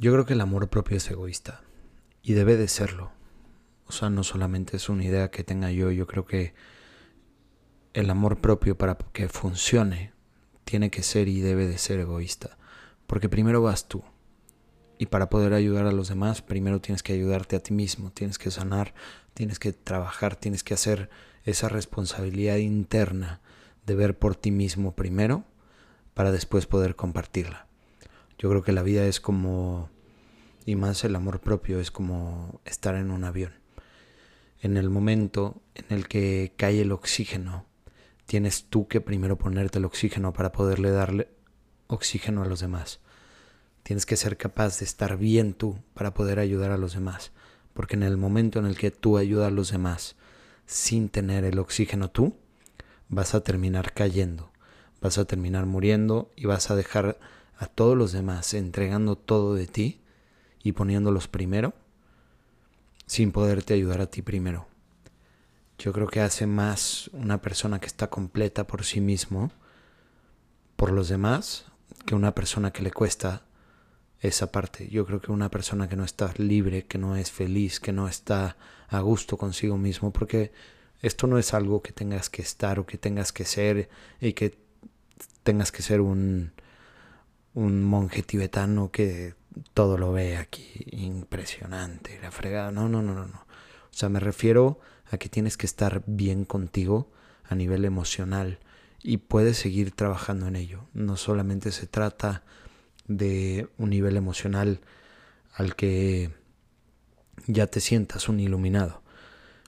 Yo creo que el amor propio es egoísta y debe de serlo. O sea, no solamente es una idea que tenga yo, yo creo que el amor propio para que funcione tiene que ser y debe de ser egoísta. Porque primero vas tú. Y para poder ayudar a los demás, primero tienes que ayudarte a ti mismo, tienes que sanar, tienes que trabajar, tienes que hacer esa responsabilidad interna de ver por ti mismo primero para después poder compartirla. Yo creo que la vida es como, y más el amor propio, es como estar en un avión. En el momento en el que cae el oxígeno, tienes tú que primero ponerte el oxígeno para poderle darle oxígeno a los demás. Tienes que ser capaz de estar bien tú para poder ayudar a los demás. Porque en el momento en el que tú ayudas a los demás sin tener el oxígeno tú, vas a terminar cayendo, vas a terminar muriendo y vas a dejar a todos los demás entregando todo de ti y poniéndolos primero sin poderte ayudar a ti primero. Yo creo que hace más una persona que está completa por sí mismo, por los demás, que una persona que le cuesta esa parte. Yo creo que una persona que no está libre, que no es feliz, que no está a gusto consigo mismo, porque esto no es algo que tengas que estar o que tengas que ser y que tengas que ser un, un monje tibetano que todo lo ve aquí impresionante, la fregada. No, no, no, no, no. O sea, me refiero a que tienes que estar bien contigo a nivel emocional y puedes seguir trabajando en ello. No solamente se trata de un nivel emocional al que ya te sientas un iluminado.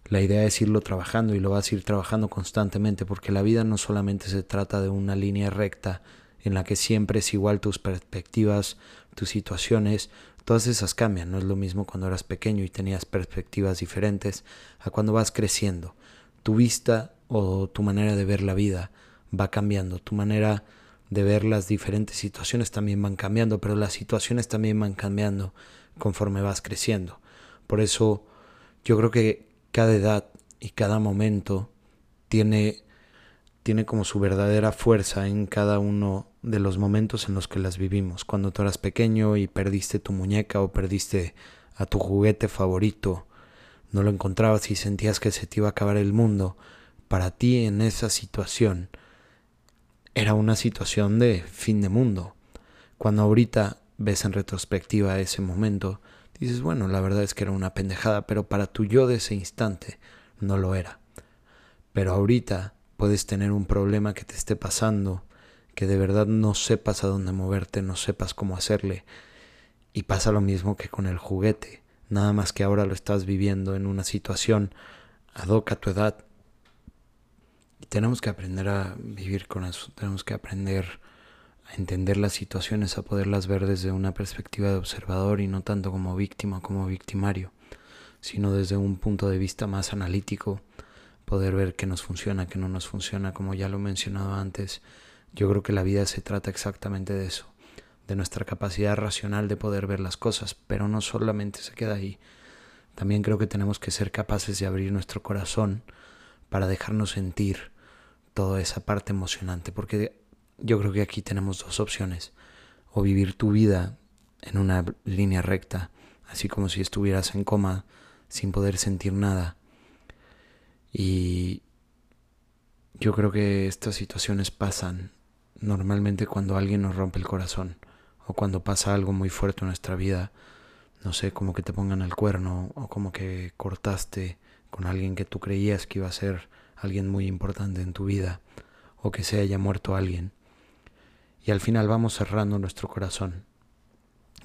La idea es irlo trabajando y lo vas a ir trabajando constantemente porque la vida no solamente se trata de una línea recta en la que siempre es igual tus perspectivas, tus situaciones, todas esas cambian. No es lo mismo cuando eras pequeño y tenías perspectivas diferentes a cuando vas creciendo. Tu vista o tu manera de ver la vida va cambiando, tu manera de ver las diferentes situaciones también van cambiando, pero las situaciones también van cambiando conforme vas creciendo. Por eso yo creo que cada edad y cada momento tiene tiene como su verdadera fuerza en cada uno de los momentos en los que las vivimos. Cuando tú eras pequeño y perdiste tu muñeca o perdiste a tu juguete favorito, no lo encontrabas y sentías que se te iba a acabar el mundo, para ti en esa situación era una situación de fin de mundo. Cuando ahorita ves en retrospectiva ese momento, dices, bueno, la verdad es que era una pendejada, pero para tu yo de ese instante no lo era. Pero ahorita puedes tener un problema que te esté pasando, que de verdad no sepas a dónde moverte, no sepas cómo hacerle. Y pasa lo mismo que con el juguete, nada más que ahora lo estás viviendo en una situación ad hoc a tu edad. Y tenemos que aprender a vivir con eso, tenemos que aprender a entender las situaciones, a poderlas ver desde una perspectiva de observador y no tanto como víctima como victimario, sino desde un punto de vista más analítico, poder ver qué nos funciona, qué no nos funciona, como ya lo he mencionado antes. Yo creo que la vida se trata exactamente de eso, de nuestra capacidad racional de poder ver las cosas, pero no solamente se queda ahí. También creo que tenemos que ser capaces de abrir nuestro corazón para dejarnos sentir toda esa parte emocionante, porque yo creo que aquí tenemos dos opciones, o vivir tu vida en una línea recta, así como si estuvieras en coma sin poder sentir nada, y yo creo que estas situaciones pasan normalmente cuando alguien nos rompe el corazón o cuando pasa algo muy fuerte en nuestra vida, no sé, como que te pongan el cuerno o como que cortaste con alguien que tú creías que iba a ser alguien muy importante en tu vida o que se haya muerto alguien. Y al final vamos cerrando nuestro corazón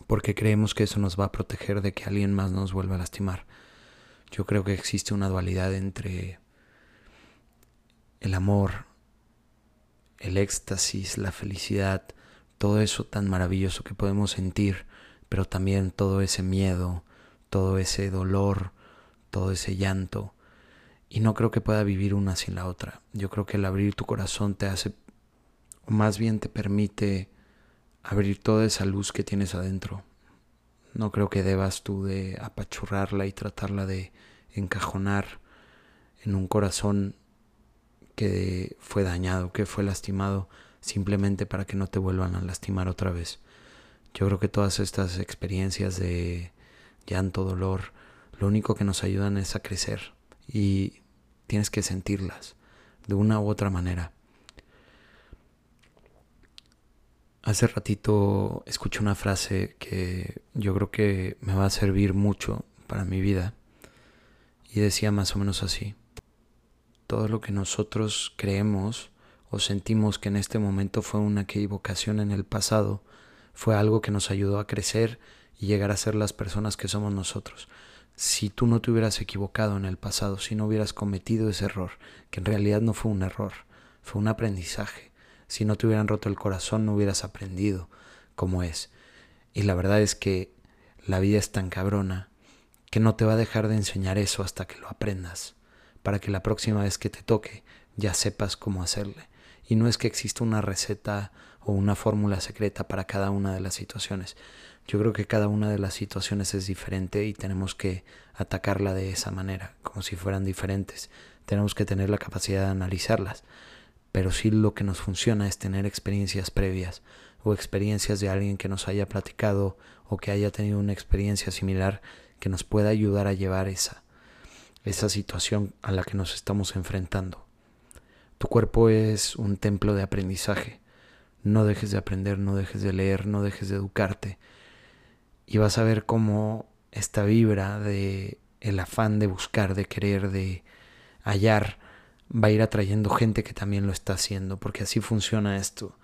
porque creemos que eso nos va a proteger de que alguien más nos vuelva a lastimar. Yo creo que existe una dualidad entre el amor, el éxtasis, la felicidad, todo eso tan maravilloso que podemos sentir, pero también todo ese miedo, todo ese dolor, todo ese llanto. Y no creo que pueda vivir una sin la otra. Yo creo que el abrir tu corazón te hace, o más bien te permite abrir toda esa luz que tienes adentro, no creo que debas tú de apachurrarla y tratarla de encajonar en un corazón que fue dañado, que fue lastimado, simplemente para que no te vuelvan a lastimar otra vez. Yo creo que todas estas experiencias de llanto, dolor, lo único que nos ayudan es a crecer y tienes que sentirlas de una u otra manera. Hace ratito escuché una frase que yo creo que me va a servir mucho para mi vida y decía más o menos así. Todo lo que nosotros creemos o sentimos que en este momento fue una equivocación en el pasado, fue algo que nos ayudó a crecer y llegar a ser las personas que somos nosotros. Si tú no te hubieras equivocado en el pasado, si no hubieras cometido ese error, que en realidad no fue un error, fue un aprendizaje. Si no te hubieran roto el corazón, no hubieras aprendido cómo es. Y la verdad es que la vida es tan cabrona que no te va a dejar de enseñar eso hasta que lo aprendas, para que la próxima vez que te toque ya sepas cómo hacerle. Y no es que exista una receta o una fórmula secreta para cada una de las situaciones. Yo creo que cada una de las situaciones es diferente y tenemos que atacarla de esa manera, como si fueran diferentes. Tenemos que tener la capacidad de analizarlas. Pero sí lo que nos funciona es tener experiencias previas o experiencias de alguien que nos haya platicado o que haya tenido una experiencia similar que nos pueda ayudar a llevar esa, esa situación a la que nos estamos enfrentando. Tu cuerpo es un templo de aprendizaje. No dejes de aprender, no dejes de leer, no dejes de educarte. Y vas a ver cómo esta vibra de el afán de buscar, de querer, de hallar, va a ir atrayendo gente que también lo está haciendo, porque así funciona esto.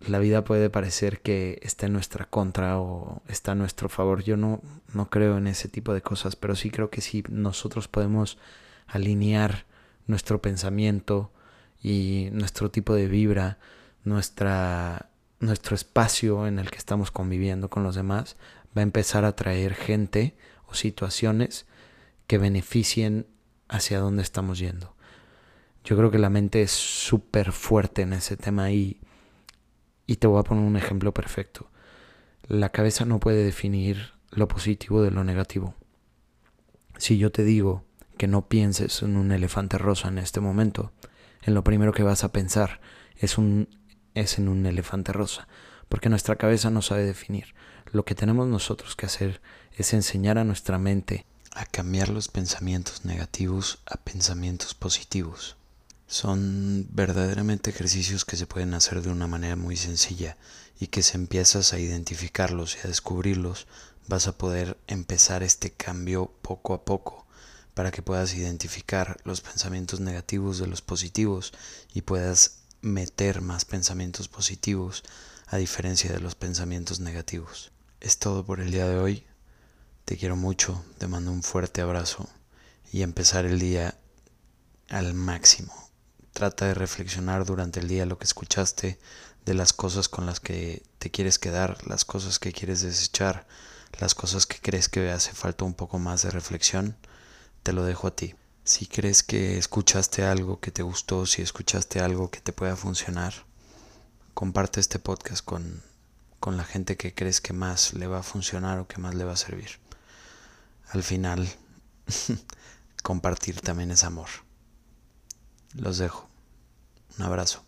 La vida puede parecer que está en nuestra contra o está a nuestro favor. Yo no, no creo en ese tipo de cosas, pero sí creo que si nosotros podemos alinear nuestro pensamiento y nuestro tipo de vibra, nuestra, nuestro espacio en el que estamos conviviendo con los demás, va a empezar a traer gente o situaciones que beneficien hacia dónde estamos yendo. Yo creo que la mente es súper fuerte en ese tema y, y te voy a poner un ejemplo perfecto. La cabeza no puede definir lo positivo de lo negativo. Si yo te digo que no pienses en un elefante rosa en este momento, en lo primero que vas a pensar es, un, es en un elefante rosa, porque nuestra cabeza no sabe definir. Lo que tenemos nosotros que hacer es enseñar a nuestra mente a cambiar los pensamientos negativos a pensamientos positivos. Son verdaderamente ejercicios que se pueden hacer de una manera muy sencilla y que si empiezas a identificarlos y a descubrirlos, vas a poder empezar este cambio poco a poco para que puedas identificar los pensamientos negativos de los positivos y puedas meter más pensamientos positivos a diferencia de los pensamientos negativos. Es todo por el día de hoy. Te quiero mucho, te mando un fuerte abrazo y empezar el día al máximo. Trata de reflexionar durante el día lo que escuchaste, de las cosas con las que te quieres quedar, las cosas que quieres desechar, las cosas que crees que hace falta un poco más de reflexión te lo dejo a ti. Si crees que escuchaste algo que te gustó, si escuchaste algo que te pueda funcionar, comparte este podcast con, con la gente que crees que más le va a funcionar o que más le va a servir. Al final, compartir también es amor. Los dejo. Un abrazo.